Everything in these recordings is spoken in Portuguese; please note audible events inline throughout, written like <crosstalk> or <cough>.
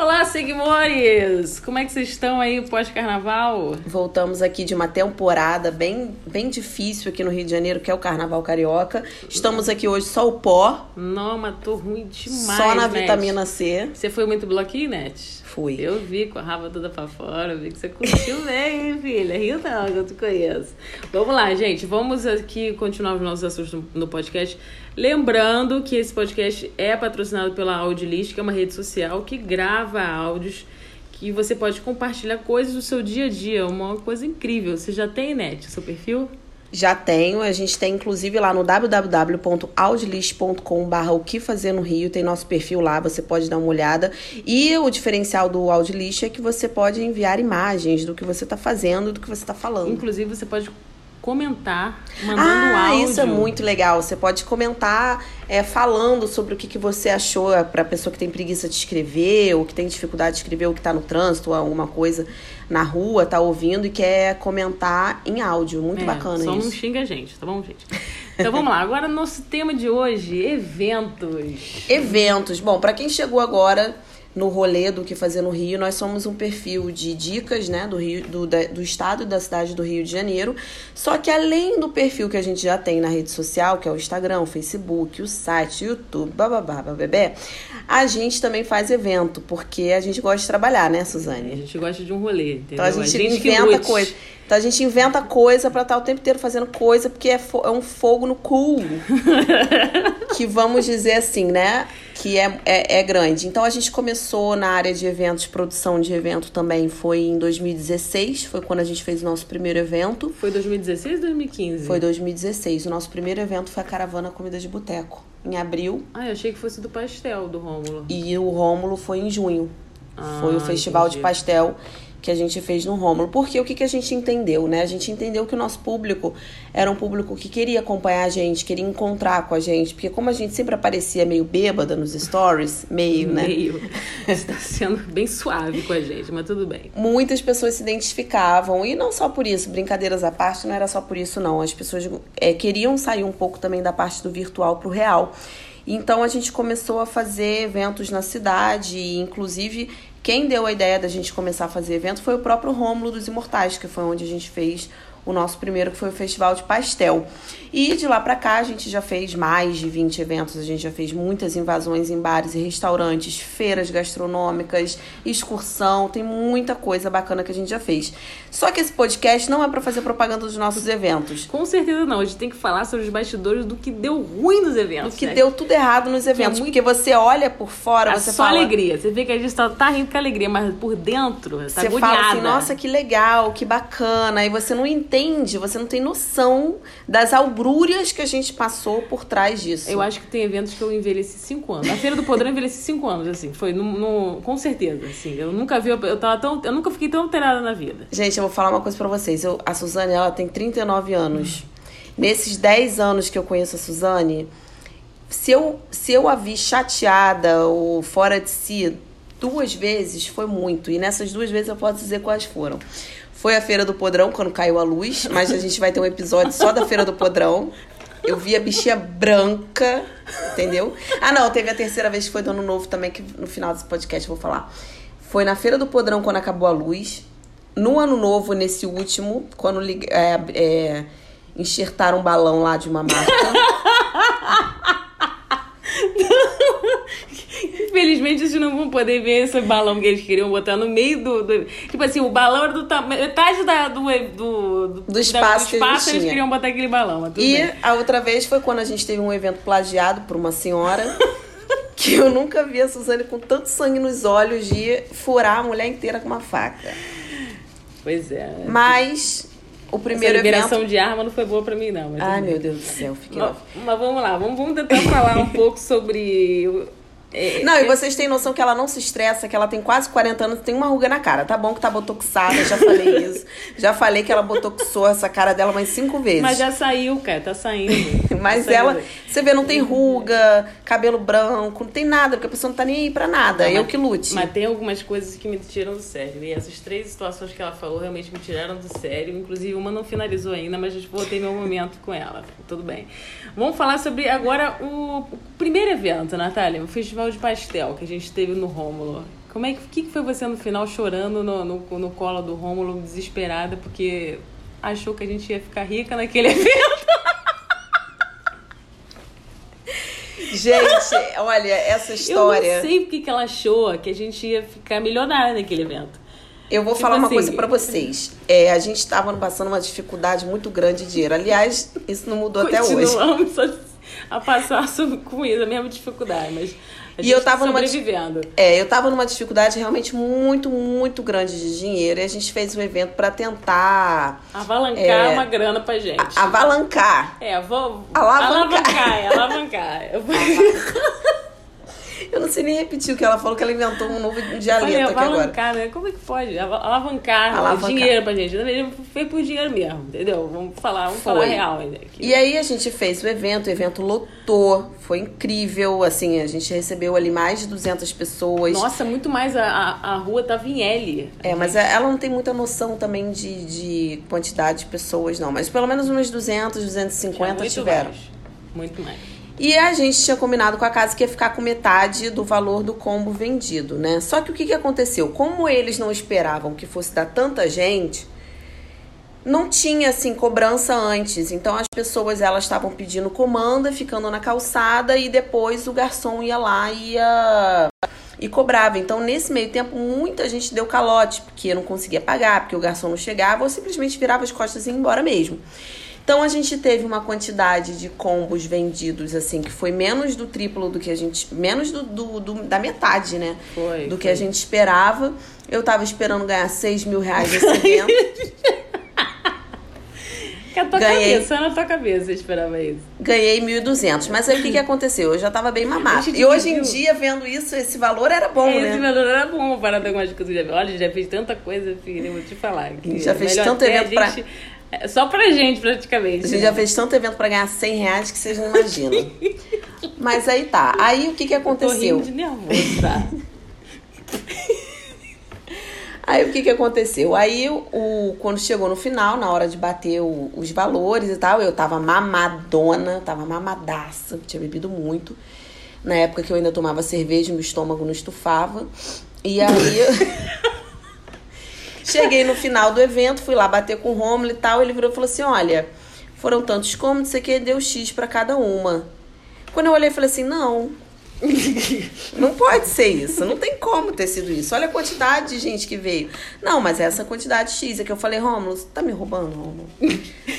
Olá, seguimores! Como é que vocês estão aí pós-carnaval? Voltamos aqui de uma temporada bem, bem difícil aqui no Rio de Janeiro, que é o Carnaval Carioca. Estamos aqui hoje só o pó. Não, mas tô ruim demais, Só na Net. vitamina C. Você foi muito bloquinho, Net? Fui. Eu vi com a raba toda pra fora, eu vi que você curtiu <laughs> bem, hein, filha? Rio não, que eu te conheço. Vamos lá, gente. Vamos aqui continuar os nossos assuntos no- podcast. Lembrando que esse podcast é patrocinado pela Audilist, que é uma rede social que grava áudios que você pode compartilhar coisas do seu dia a dia. Uma coisa incrível. Você já tem, Net, seu perfil? Já tenho, a gente tem inclusive lá no www.audilist.com.br o que fazer no Rio, tem nosso perfil lá, você pode dar uma olhada. E o diferencial do Audilist é que você pode enviar imagens do que você está fazendo, do que você está falando. Inclusive, você pode comentar, mandando Ah, áudio. isso é muito legal. Você pode comentar é, falando sobre o que, que você achou para pessoa que tem preguiça de escrever, ou que tem dificuldade de escrever, ou que tá no trânsito, ou alguma coisa na rua, tá ouvindo e quer comentar em áudio. Muito É, bacana só não isso. xinga a gente, tá bom, gente? Então vamos lá. Agora, nosso tema de hoje: eventos. Eventos. Bom, para quem chegou agora no rolê do que fazer no Rio, nós somos um perfil de dicas, né, do Rio, do, da- do estado e da cidade do Rio de Janeiro. Só que além do perfil que a gente já tem na rede social, que é o Instagram, o Facebook, o site, o YouTube, bababá, bababé, a gente também faz evento, porque a gente gosta de trabalhar, né, A Suzane? gente gosta de um rolê, entendeu? Então a gente, que inventa lute. coisa. Então a gente inventa coisa pra estar o tempo inteiro fazendo coisa, porque é, é um fogo no cu. <laughs> que vamos dizer assim, né? Que é, é, é grande. Então a gente começou na área de eventos, produção de evento também foi em 2016, foi quando a gente fez o nosso primeiro evento. Foi 2016 ou 2015? Foi 2016. O nosso primeiro evento foi a Caravana Comida de Boteco, em abril. Ah, eu achei que fosse do pastel do Rômulo. E o Rômulo foi em junho. Ah, foi o festival de entendi. pastel que a gente fez no Rômulo. Porque o que, que a gente entendeu, né? A gente entendeu que o nosso público era um público que queria acompanhar a gente, queria encontrar com a gente. Porque como a gente sempre aparecia meio bêbada nos stories, meio, né? Meio. <laughs> Você tá sendo bem suave com a gente, mas tudo bem. Muitas pessoas se identificavam, e não só por isso, brincadeiras à parte, não era só por isso, não. As pessoas é, queriam sair um pouco também da parte do virtual pro real. Então a gente começou a fazer eventos na cidade, inclusive quem deu a ideia da gente começar a fazer evento foi o próprio Rômulo dos Imortais, que foi onde a gente fez o nosso primeiro, que foi o Festival de Pastel. E de lá pra cá a gente já fez mais de 20 eventos, a gente já fez muitas invasões em bares e restaurantes, feiras gastronômicas, excursão, tem muita coisa bacana que a gente já fez. Só que esse podcast não é pra fazer propaganda dos nossos eventos. Com certeza não. A gente tem que falar sobre os bastidores do que deu ruim nos eventos. O que né? deu tudo errado nos eventos, muito- porque você olha por fora, É você só fala, alegria. Você vê que a gente tá, tá rindo com alegria, mas por dentro tá Você agoniada. fala assim, nossa, que legal, que bacana. E você não entende, você não tem noção das albrúrias que a gente passou por trás disso. Eu acho que tem eventos que eu envelheci cinco anos. A Feira do Podrão eu envelheci cinco anos, assim. Foi no, no- com certeza, assim. Eu nunca vi, eu tava tão, eu nunca fiquei tão alterada na vida. Gente, eu vou falar uma coisa pra vocês. Eu, a Suzane, ela tem 39 anos. Nesses 10 anos que eu conheço a Suzane, se eu, se eu a vi chateada ou fora de si duas vezes, foi muito. E nessas duas vezes eu posso dizer quais foram. Foi a Feira do Podrão, quando caiu a luz, mas a gente vai ter um episódio só da Feira do Podrão. Eu vi a bichinha branca, entendeu? Ah, não, teve a terceira vez que foi do Ano Novo também, que no final desse podcast eu vou falar. Foi na Feira do Podrão, quando acabou a luz. No Ano Novo, nesse último, quando é, é, enxertaram um balão lá de uma marca. <laughs> Infelizmente, vocês não vão poder ver esse balão que eles queriam botar no meio do. do- tipo assim, o balão era do tamanho. Metade da, do, do, do, Do espaço da, que espaço eles tinha. queriam botar aquele balão. E bem. a outra vez foi quando a gente teve um evento plagiado por uma senhora. <laughs> Que eu nunca vi a Suzane com tanto sangue nos olhos de furar a mulher inteira com uma faca. Pois é. Mas o Essa primeiro liberação evento. de arma não foi boa pra mim, não. Mas Ai, meu Deus do céu, fiquei Mas, mas vamos lá, vamos, vamos tentar falar um pouco sobre. É, Não, e vocês têm noção que ela não se estressa, que ela tem quase 40 anos, tem uma ruga na cara. Tá bom que tá botoxada, já falei <laughs> isso. Já falei que ela botoxou essa cara dela umas cinco vezes. Mas já saiu, cara, tá saindo. <laughs> Mas Tá saindo. ela, você vê, não tem ruga, cabelo branco, não tem nada, porque a pessoa não tá nem aí pra nada. Não, eu mas- que lute. Mas tem algumas coisas que me tiram do sério. E essas três situações que ela falou realmente me tiraram do sério. Inclusive, uma não finalizou ainda, mas eu vou ter meu momento com ela. Tudo bem. Vamos falar sobre agora o, o primeiro evento, Natália, o Festival de Pastel que a gente teve no Rômulo. Como é que, que foi você no final chorando no, no, no colo do Rômulo, desesperada, porque achou que a gente ia ficar rica naquele <laughs> evento? Gente, olha, essa história. Eu não sei porque que ela achou que a gente ia ficar milionária naquele evento. Eu vou Tipo falar uma assim, coisa pra vocês. É, a gente estava passando uma dificuldade muito grande de dinheiro. Aliás, isso não mudou até hoje. Continuamos a, passar <laughs> com isso, a mesma dificuldade, mas E eu tava numa di- sobrevivendo. É, eu tava numa dificuldade realmente muito, muito grande de dinheiro. E a gente fez um evento pra tentar Avalancar É. uma grana pra gente. a- avalancar. É, vou. Alavancar. Alavancar, é, alavancar. <laughs> <laughs> Eu não sei nem repetir o que ela falou, que ela inventou um novo dialeto aqui agora. alavancar, né? Como é que pode? Ava- Alavancar, Alavancar. dinheiro pra gente. Foi por dinheiro mesmo, entendeu? Vamos falar, vamos falar real ainda. aqui. E aí a gente fez o evento, o evento lotou, foi incrível, assim, a gente recebeu ali mais de 200 pessoas. Nossa, muito mais a, a, a rua tava em L. É, mas ela não tem muita noção também de, de quantidade de pessoas, não. Mas pelo menos umas 200, 250 muito tiveram. mais. Muito mais. E a gente tinha combinado com a casa que ia ficar com metade do valor do combo vendido, né? Só que o que, que aconteceu? Como eles não esperavam que fosse dar tanta gente, não tinha assim cobrança antes. Então as pessoas elas estavam pedindo comanda, ficando na calçada e depois o garçom ia lá e ia e cobrava. Então nesse meio tempo muita gente deu calote porque não conseguia pagar, porque o garçom não chegava ou simplesmente virava as costas e ia embora mesmo. Então a gente teve uma quantidade de combos vendidos assim que foi menos do triplo do que a gente, menos do, do- do- da metade, né? Foi. do que foi. a gente esperava. Eu tava esperando ganhar 6 mil reais nesse evento. <laughs> Que a tua Ganhei. cabeça, só na tua cabeça você esperava isso. Ganhei 1.200. Mas aí o que, que aconteceu? Eu já tava bem mamada. E hoje em dia, vendo isso, esse valor era bom, Esse né? valor era bom parado com as coisas. Olha, já fez tanta coisa, filha, eu vou te falar. que já é fez tanto evento pra- gente- é, Só pra gente, praticamente. A gente já fez tanto evento pra ganhar 100 reais que vocês não imaginam. <laughs> Mas aí tá. Aí o que, que Tô rindo aconteceu? de nervoso, tá? <laughs> Aí o que que aconteceu? Aí o, quando chegou no final, na hora de bater o- os valores e tal, eu tava mamadona, tava mamadaça, tinha bebido muito. Na época que eu ainda tomava cerveja, meu estômago não estufava. E aí <laughs> cheguei no final do evento, fui lá bater com o Romulo e tal, ele virou e falou assim: "Olha, foram tantos sei o que, deu X pra cada uma". Quando eu olhei, falei assim: "Não, não pode ser isso, não tem como ter sido isso. Olha a quantidade de gente que veio. Não, mas essa quantidade X é que eu falei, Rômulo, você tá me roubando, Rômulo?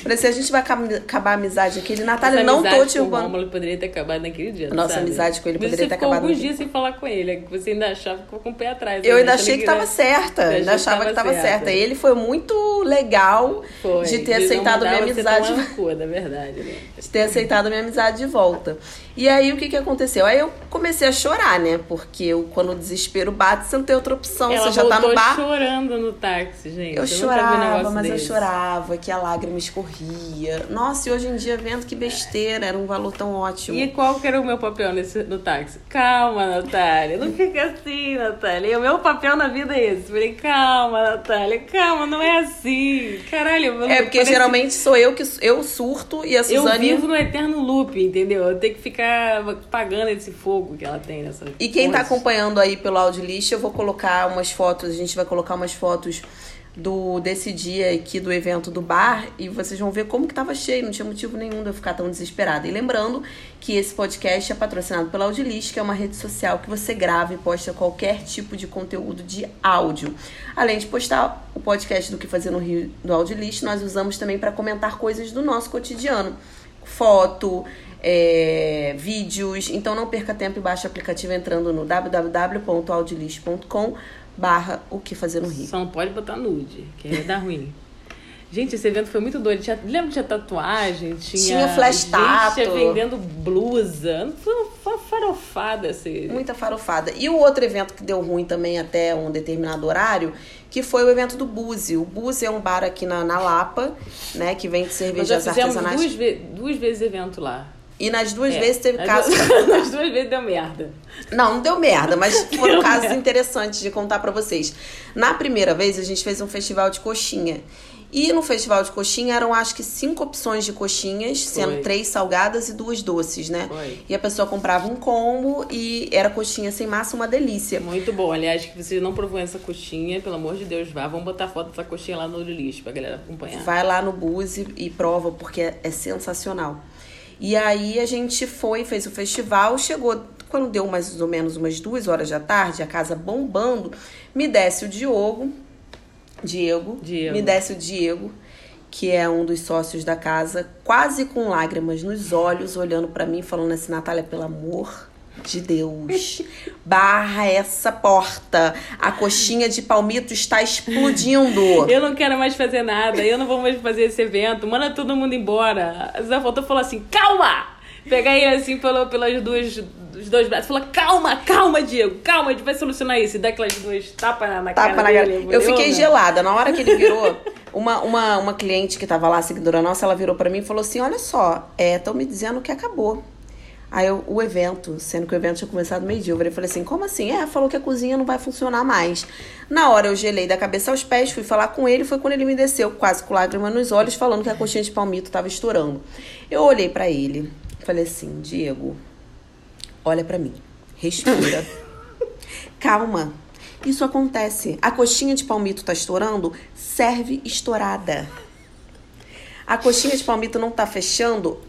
Falei assim, a gente vai acab- acabar a amizade aqui. Ele, Natália, não tô te com o roubando. Rômulo poderia ter acabado naquele dia. Nossa sabe? amizade com ele Mas poderia ter acabado alguns dias sem falar com ele. é Você ainda achava que ficou com o pé atrás. Eu ainda achando achei que tava certa, ainda achava que tava certa. Ele foi muito legal Foi, de ter não aceitado minha você amizade. cu, na verdade, né? de ter aceitado a minha amizade de volta. E aí o que que aconteceu? Aí eu comecei a chorar, né? Porque eu, quando o desespero bate, você não tem outra opção, Ela você já tá no bar. chorando no táxi, gente. Eu um chorava, mas eu desse. chorava, que a lágrima escorria. Nossa, e hoje em dia vendo que besteira, era um valor tão ótimo. E qual que era o meu papel nesse, no táxi? Calma, Natália. Não fica assim, Natália. E o meu papel na vida é esse. Falei, calma, Natália. Calma, não é assim. Caralho. eu- É porque parece- geralmente sou eu que eu surto e a Eu Suzane. vivo no eterno loop, entendeu? Eu tenho que ficar pagando esse fogo que ela tem nessa. E quem tá coisa. acompanhando aí pelo áudio list, eu vou colocar umas fotos, a gente vai colocar umas fotos do desse dia aqui do evento do bar e vocês vão ver como que tava cheio, não tinha motivo nenhum de eu ficar tão desesperada. E lembrando que esse podcast é patrocinado pela Audilist, que é uma rede social que você grava e posta qualquer tipo de conteúdo de áudio. Além de postar o podcast do que fazer no Rio do Audilist, nós usamos também para comentar coisas do nosso cotidiano. Foto, é, vídeos. Então não perca tempo e baixe o aplicativo entrando no www.audilist.com barra o que fazer no Rio. Só não pode botar nude, que aí dá ruim. Gente, esse evento foi muito doido. Tinha, lembra que tinha tatuagem? Tinha, Tinha flash gente tattoo. vendendo blusa. Foi uma farofada esse. Muita farofada. E o outro evento que deu ruim também até um determinado horário, que foi o evento do Buzi. O Buzi é um bar aqui na, na Lapa, né? Que vende Nós já cervejas artesanais. duas, ve duas vezes evento lá. E nas duas É. vezes teve casos. duas- <laughs> Nas duas vezes deu merda. Não, não deu merda, mas <laughs> foram Deu casos merda. interessantes de contar pra vocês. Na primeira vez, a gente fez um festival de coxinha. E no festival de coxinha eram acho que cinco opções de coxinhas, sendo Foi. três salgadas e duas doces, né? Foi. E a pessoa comprava um combo e era coxinha sem massa, uma delícia. Muito bom. Aliás, que você não provou essa coxinha, pelo amor de Deus, vá. Vamos botar foto dessa coxinha lá no lixo pra galera acompanhar. Vai lá no Buzi e prova, porque é sensacional. E aí a gente foi, fez o festival, chegou, quando deu mais ou menos umas duas horas da tarde, a casa bombando, me desce o Diogo, Diego, Diego. me desce o Diego, que é um dos sócios da casa, quase com lágrimas nos olhos, olhando pra mim, falando assim, Natália, pelo amor de Deus, barra essa porta, a coxinha de palmito está explodindo. <laughs> Eu não quero mais fazer nada, eu não vou mais fazer esse evento, manda todo mundo embora. Zé voltou e falou assim: calma! Pegar ele assim pelo, pelas duas, os dois braços. Falou: calma, calma, Diego, calma, a gente vai solucionar isso. E dá aquelas duas tapas na, na Tapa cara na cara. dele. Eu fiquei gelada. Na hora que ele virou, <laughs> uma, uma, uma cliente que tava lá, seguidora nossa, ela virou pra mim e falou assim: Olha só, estão me dizendo que acabou. Aí eu, o evento, sendo que o evento tinha começado meio-dia, eu falei assim: Como assim? É, falou que a cozinha não vai funcionar mais. Na hora eu gelei da cabeça aos pés, fui falar com ele, foi quando ele me desceu, quase com lágrima nos olhos, falando que a coxinha de palmito tava estourando. Eu olhei pra ele, falei assim: Diego, olha pra mim, respira. <laughs> Calma. Isso acontece. A coxinha de palmito tá estourando, serve estourada. A coxinha de palmito não tá fechando,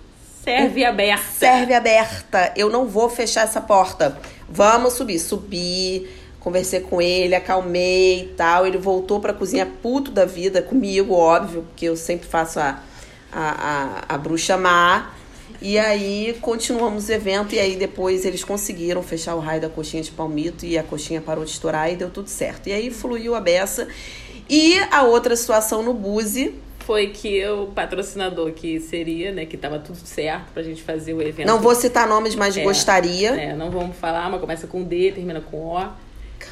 Serve aberta. serve aberta. Eu não vou fechar essa porta. Vamos subir. Subi, conversei com ele, acalmei e tal. Ele voltou pra cozinha puto da vida comigo, óbvio, porque eu sempre faço a, a, a, a bruxa má. E aí continuamos o evento e aí depois eles conseguiram fechar o raio da coxinha de palmito e a coxinha parou de estourar e deu tudo certo. E aí fluiu a beça. E a outra situação no Buzi, Foi que o patrocinador que seria, né, que tava tudo certo pra gente fazer o evento. não vou citar nomes, mas É, gostaria. É, não vamos falar, mas começa com D, termina com O.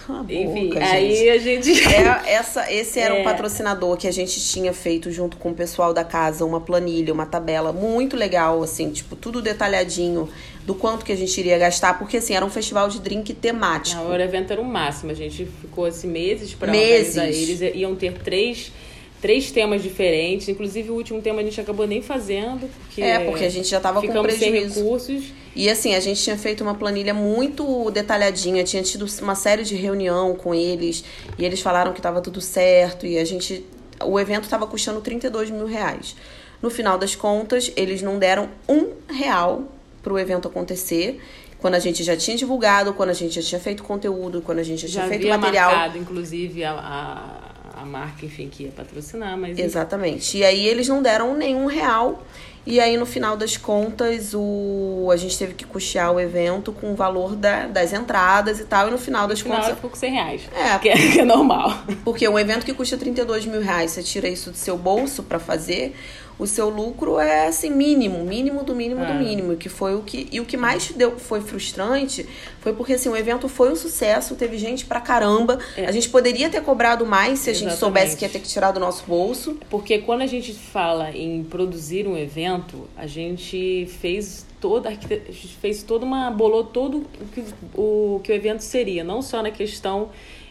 Cala a Enfim, boca, aí a gente. <laughs> É, essa, esse era É. um patrocinador que a gente tinha feito junto com o pessoal da casa, uma planilha, uma tabela muito legal, assim, tipo, tudo detalhadinho do quanto que a gente iria gastar, porque assim, era um festival de drink temático. Não, o evento era o máximo. A gente ficou assim, meses pra Meses. organizar. Eles iam ter três, três temas diferentes. Inclusive, o último tema a gente acabou nem fazendo. Porque É, porque a gente já tava com ficamos sem prejuízo. recursos. E assim, a gente tinha feito uma planilha muito detalhadinha, tinha tido uma série de reunião com eles, e eles falaram que estava tudo certo, e a gente. O evento estava custando 32 mil reais. No final das contas, eles não deram um real pro evento acontecer. Quando a gente já tinha divulgado, quando a gente já tinha feito conteúdo, quando a gente já, Já tinha feito material. marcado, inclusive, a marca, enfim, que ia patrocinar, mas. Exatamente. E aí eles não deram nenhum real. E aí, no final das contas, o... a gente teve que custear o evento com o valor da- das entradas e tal. E no final das No final contas. ela ficou com 100 reais. É. <laughs> Que é, que é normal. Porque um evento que custa 32 mil reais, você tira isso do seu bolso pra fazer, o seu lucro é assim, mínimo, mínimo do mínimo do É. mínimo. Que foi o que. E o que mais deu, foi frustrante foi porque assim, o evento foi um sucesso, teve gente pra caramba. É. A gente poderia ter cobrado mais se a gente soubesse que ia ter que tirar do nosso bolso. Porque quando a gente fala em produzir um evento, a gente fez toda a gente fez toda uma bolou todo o que o que o evento seria, não só na questão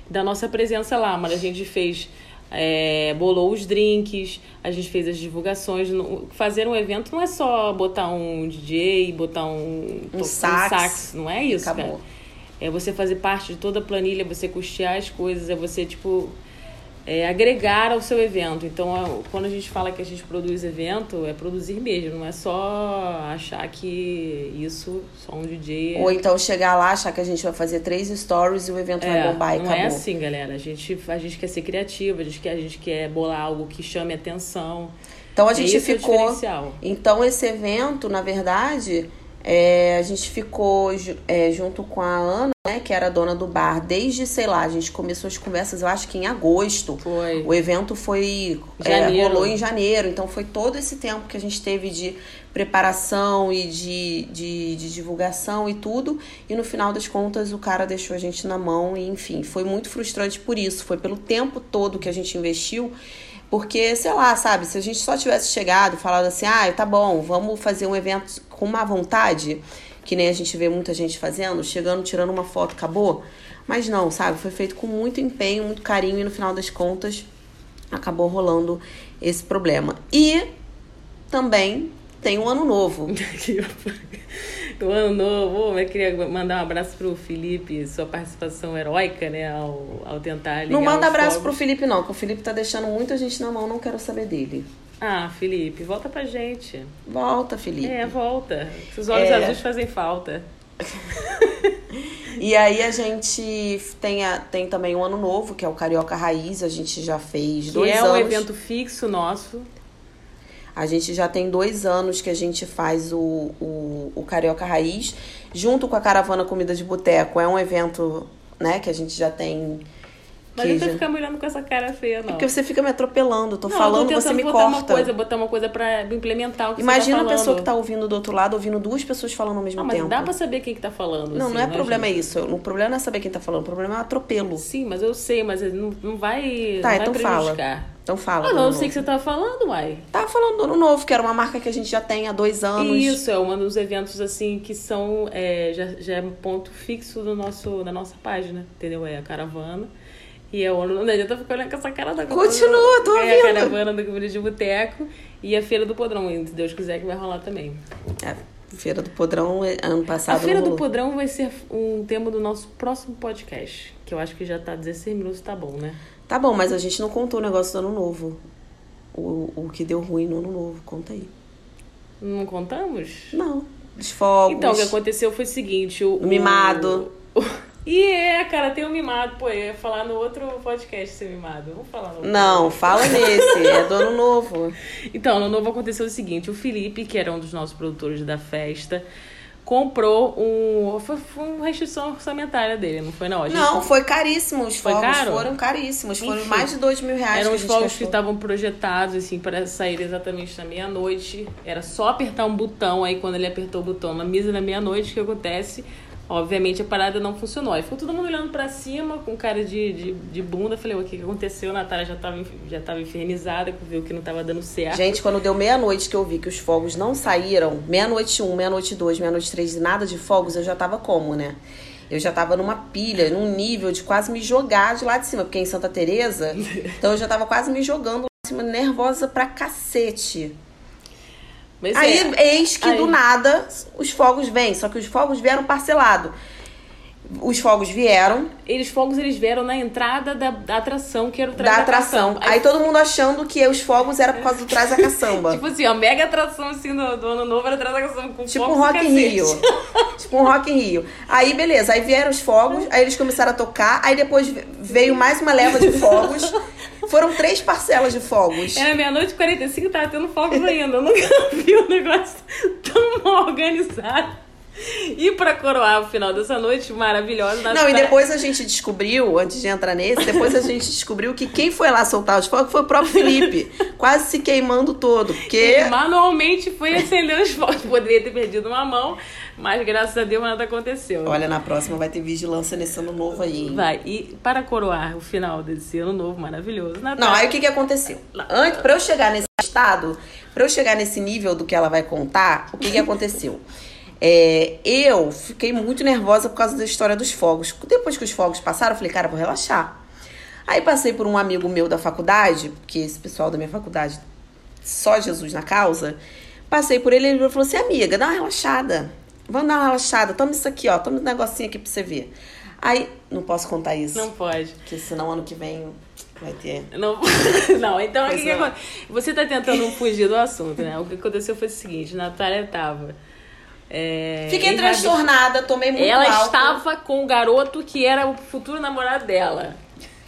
da nossa presença lá, mas a gente fez é, bolou os drinks, a gente fez as divulgações. Fazer um evento não é só botar um DJ, botar um, Um to- sax. não é isso, Acabou. cara. É você fazer parte de toda a planilha, você custear as coisas, é você, tipo, é, agregar ao seu evento. Então, a- quando a gente fala que a gente produz evento, é produzir mesmo, não é só achar que isso, só um DJ. é- Ou então chegar lá, achar que a gente vai fazer três stories e o evento vai É, bombar e não acabou. é assim, galera. A gente, a gente quer ser criativa, a gente quer, a gente quer bolar algo que chame atenção. Então a gente é o ficou. Então esse evento, na verdade, é, a gente ficou é, junto com a Ana, né, que era a dona do bar, desde, sei lá, a gente começou as conversas, eu acho que em agosto. Foi. O evento foi. é, rolou em janeiro. Então foi todo esse tempo que a gente teve de preparação e de, de, de divulgação e tudo. E no final das contas o cara deixou a gente na mão. E enfim, foi muito frustrante por isso. Foi pelo tempo todo que a gente investiu. Porque, sei lá, sabe, se a gente só tivesse chegado e falado assim, ah, tá bom, vamos fazer um evento com má vontade, que nem a gente vê muita gente fazendo, chegando, tirando uma foto, acabou. Mas não, sabe, foi feito com muito empenho, muito carinho e no final das contas acabou rolando esse problema. E também tem o ano novo. <laughs> o ano novo, eu queria mandar um abraço pro Felipe, sua participação heróica, né, ao, ao tentar ligar Não manda abraço fogos. pro Felipe, não, que o Felipe tá deixando muita gente na mão, não quero saber dele. Ah, Felipe, volta pra gente. Volta, Felipe. É, volta. Os olhos É. azuis fazem falta. <laughs> E aí a gente tem, a- tem também o ano novo, que é o Carioca Raiz, a gente já fez Que dois é anos. um evento fixo nosso. A gente já tem dois anos que a gente faz o, o, o Carioca Raiz, junto com a Caravana Comida de Boteco. É um evento, né, que a gente já tem. Mas não que ficar me olhando com essa cara feia, não. Porque você fica me atropelando, tô Não, falando, eu tô você me botar uma corta. coisa, botar uma coisa pra implementar o que Imagina você a tá pessoa falando. que tá ouvindo do outro lado, ouvindo duas pessoas falando ao mesmo Ah, mas tempo. dá pra saber quem que tá falando. Não, assim, não é né, problema gente? isso. O problema não é saber quem tá falando, o problema é o atropelo. Sim, mas eu sei, mas não, não vai, Tá, não então vai fala. Então fala. Ah, não, eu sei que você tá falando, uai. Tava falando do ano novo, que era uma marca que a gente já tem há dois anos. Isso, é um dos eventos, assim, que são... É, já, já é um ponto fixo do nosso, da nossa página, entendeu? É a caravana. E é o ano... Não adianta ficar olhando com essa cara da Continua, tô É a ouvindo. caravana do Comida de Boteco e a Feira do Podrão, se Deus quiser que vai rolar também. É, Feira do Podrão, é, ano passado. A Feira do. Podrão vai ser um tema do nosso próximo podcast, que eu acho que já tá 16 minutos, tá bom, né? Tá bom, mas a gente não contou o negócio do ano novo. O, o que deu ruim no ano novo. Conta aí. Não contamos? Não. Os fogos. Então, o que aconteceu foi o seguinte: o. O mimado. O... <laughs> E é, cara, tem o mimado. Pô, eu ia falar no outro podcast ser mimado. Vamos falar no outro. Não, fala nesse. É do ano novo. Então, no novo aconteceu o seguinte: o Felipe, que era um dos nossos produtores da festa, comprou um. Foi, foi uma restrição orçamentária dele, não foi na hora? Não, foi caríssimo. Os Foi fogos caro? foram caríssimos. Foram Enfim. mais de dois mil reais. Eram que os fogos que gastou. estavam projetados, assim, para sair exatamente na meia-noite. Era só apertar um botão, aí quando ele apertou o botão na mesa da meia-noite, o que acontece? Obviamente a parada não funcionou. Aí ficou todo mundo olhando pra cima, com cara de, de, de bunda. Falei, o que que aconteceu? A Natália já tava, já tava infernizada, viu que não tava dando certo. Gente, quando deu meia-noite que eu vi que os fogos não saíram, meia-noite um, meia-noite dois, meia-noite três nada de fogos, eu já tava como, né? Eu já tava numa pilha, num nível de quase me jogar de lá de cima, porque é em Santa Teresa, <laughs> então eu já tava quase me jogando lá de cima, nervosa pra cacete. Mas Aí, é, eis que Aí. do nada os fogos vêm, só que os fogos vieram parcelado. Os fogos vieram eles fogos eles vieram na entrada da, da atração, que era o trás da atração. Aí, Aí, todo mundo achando que os fogos era por causa do trás da caçamba. <laughs> tipo assim, a mega atração assim do, do ano novo era atrás da atração com Tipo um Rock in. Rio. <laughs> tipo um Rock in Rio. Aí, beleza. Aí vieram os fogos, aí eles começaram a tocar, aí depois veio mais uma leva de fogos. <laughs> Foram três parcelas de fogos. Era meia-noite e 45 tava tendo fogos ainda. Eu nunca <laughs> vi um negócio tão mal organizado. <laughs> E pra coroar o final dessa noite maravilhosa. Não, e tá- depois a gente descobriu, antes de entrar nesse, depois a gente descobriu que quem foi lá soltar os fogos foi o próprio Felipe. <laughs> quase se queimando todo. Porque. Ele manualmente foi acender os fogos. <laughs> Poderia ter perdido uma mão, mas graças a Deus nada aconteceu. Olha, na próxima vai ter vigilância nesse ano novo aí. hein? Vai, e para coroar o final desse ano novo maravilhoso, Não, Natal. aí o que, que aconteceu? Antes, pra eu chegar nesse estado, pra eu chegar nesse nível do que ela vai contar, o que, que aconteceu? É, eu fiquei muito nervosa por causa da história dos fogos. Depois que os fogos passaram, eu falei, cara, vou relaxar. Aí passei por um amigo meu da faculdade, porque esse pessoal da minha faculdade, só Jesus na causa. Passei por ele e ele falou assim: amiga, dá uma relaxada. Vamos dar uma relaxada. Toma isso aqui, ó. Toma um negocinho aqui pra você ver. Aí, não posso contar isso. Não pode. Porque senão ano que vem vai ter. Não, <laughs> não então o que que aconte- Você tá tentando fugir do assunto, né? O que aconteceu foi o seguinte: Natália tava. É, Fiquei transtornada, tomei muito Ela álcool. estava com o garoto que era o futuro namorado dela.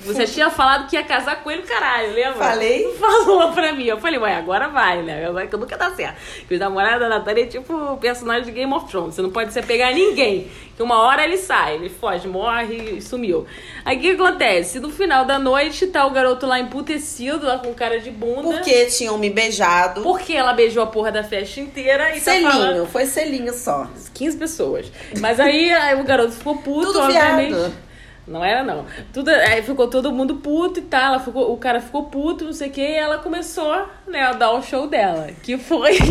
Você tinha falado que ia casar com ele, caralho, lembra? Falei. Falou pra mim. Eu falei, ué, agora vai, né? Agora que nunca dá certo. Porque os namorados da Natália é tipo o personagem de Game of Thrones. Você não pode se pegar ninguém. Que uma hora ele sai, ele foge, morre e sumiu. Aí o que acontece? No final da noite, tá o garoto lá emputecido, lá com cara de bunda. Porque tinham me beijado. Porque ela beijou a porra da festa inteira e tá Selinho, falando... foi selinho só. 15 pessoas. Mas aí, aí o garoto ficou puto, Tudo obviamente. viado. Não era, não. Tudo, aí ficou todo mundo puto e tal. Ela ficou, o cara ficou puto, não sei o que, e ela começou né, a dar o show dela. Que foi. <laughs>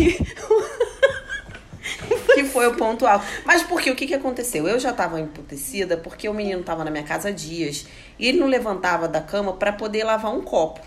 Que foi o ponto alto. Mas porque o que, que aconteceu? Eu já tava emputecida porque o menino tava na minha casa há dias. E ele não levantava da cama pra poder lavar um copo.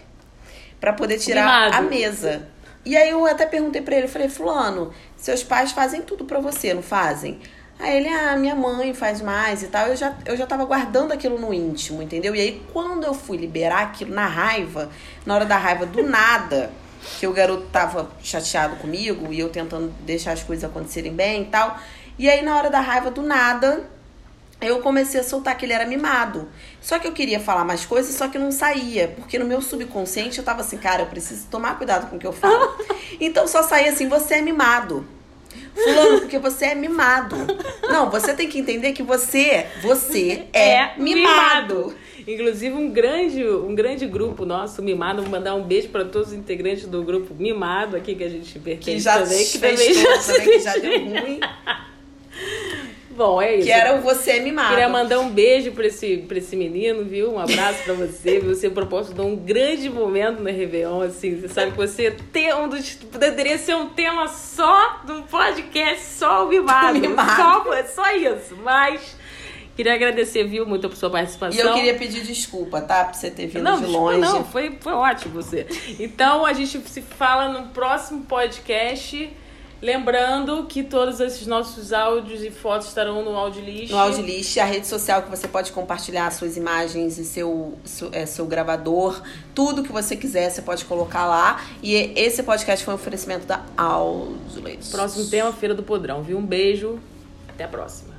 para poder tirar Mimado. a mesa. E aí eu até perguntei pra ele, falei, fulano, seus pais fazem tudo pra você, não fazem? Aí ele, ah, minha mãe faz mais e tal. Eu já, eu já tava guardando aquilo no íntimo, entendeu? E aí, quando eu fui liberar aquilo na raiva, na hora da raiva, do nada, que o garoto tava chateado comigo e eu tentando deixar as coisas acontecerem bem e tal. E aí, na hora da raiva, do nada, eu comecei a soltar que ele era mimado. Só que eu queria falar mais coisas, só que não saía. Porque no meu subconsciente eu tava assim, cara, eu preciso tomar cuidado com o que eu falo. <laughs> então só saía assim, você é mimado. Fulano, porque você é mimado. Não, você tem que entender que você, você é, mimado. Inclusive, um grande, um grande grupo nosso, Mimado, vou mandar um beijo para todos os integrantes do grupo Mimado aqui que a gente pertence Que já também. fez tudo também, que já deu <laughs> ruim. Bom, é isso. Que era o você é mimado. Queria mandar um beijo pra esse, pra esse menino, viu? Um abraço pra você. Você proporcionou um grande momento no Réveillon, assim. Você sabe que você tem um dos. Poderia ser um tema só do podcast, só o mimado. Mimado. Só, só isso. Mas queria agradecer, viu, muito a sua participação. E eu queria pedir desculpa, tá? Por você ter vindo Não, de longe. não, foi, foi ótimo você. Então a gente se fala no próximo podcast. Lembrando que todos esses nossos áudios e fotos estarão no Audiolist. No Audiolist, a rede social que você pode compartilhar suas imagens e seu, seu, é, seu gravador, tudo que você quiser, você pode colocar lá. E esse podcast foi um oferecimento da Audiolist. Próximo tema, Feira do Podrão, viu? Um beijo, até a próxima.